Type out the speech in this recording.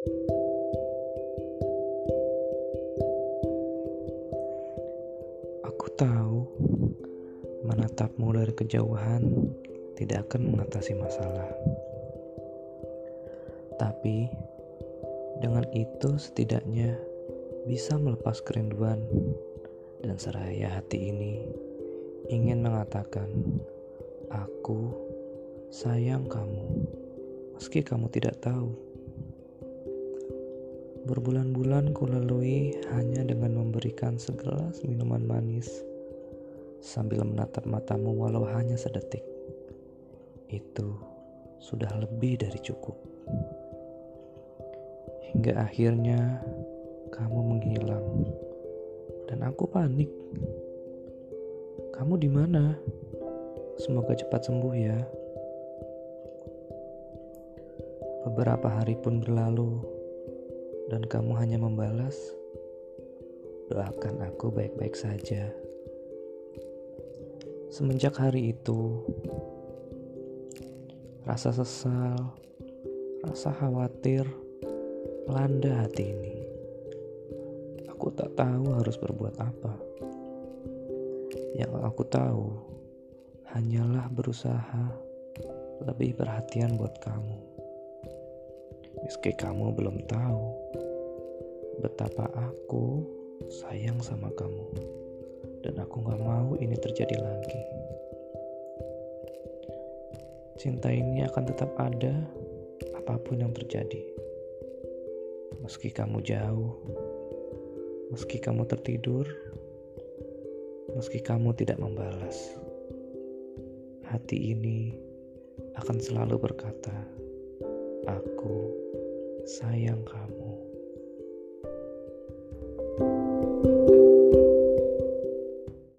Aku tahu menatapmu dari kejauhan tidak akan mengatasi masalah. Tapi dengan itu setidaknya bisa melepas kerinduan dan seraya hati ini ingin mengatakan aku sayang kamu meski kamu tidak tahu. Berbulan-bulan ku lalui hanya dengan memberikan segelas minuman manis sambil menatap matamu walau hanya sedetik. Itu sudah lebih dari cukup. Hingga akhirnya kamu menghilang dan aku panik. Kamu di mana? Semoga cepat sembuh ya. Beberapa hari pun berlalu dan kamu hanya membalas, "Doakan aku baik-baik saja." Semenjak hari itu, rasa sesal, rasa khawatir melanda hati ini. Aku tak tahu harus berbuat apa. Yang aku tahu hanyalah berusaha lebih perhatian buat kamu. Meski kamu belum tahu betapa aku sayang sama kamu. Dan aku gak mau ini terjadi lagi. Cinta ini akan tetap ada apa pun yang terjadi. Meski kamu jauh, meski kamu tertidur, meski kamu tidak membalas, hati ini akan selalu berkata, "Aku sayang kamu."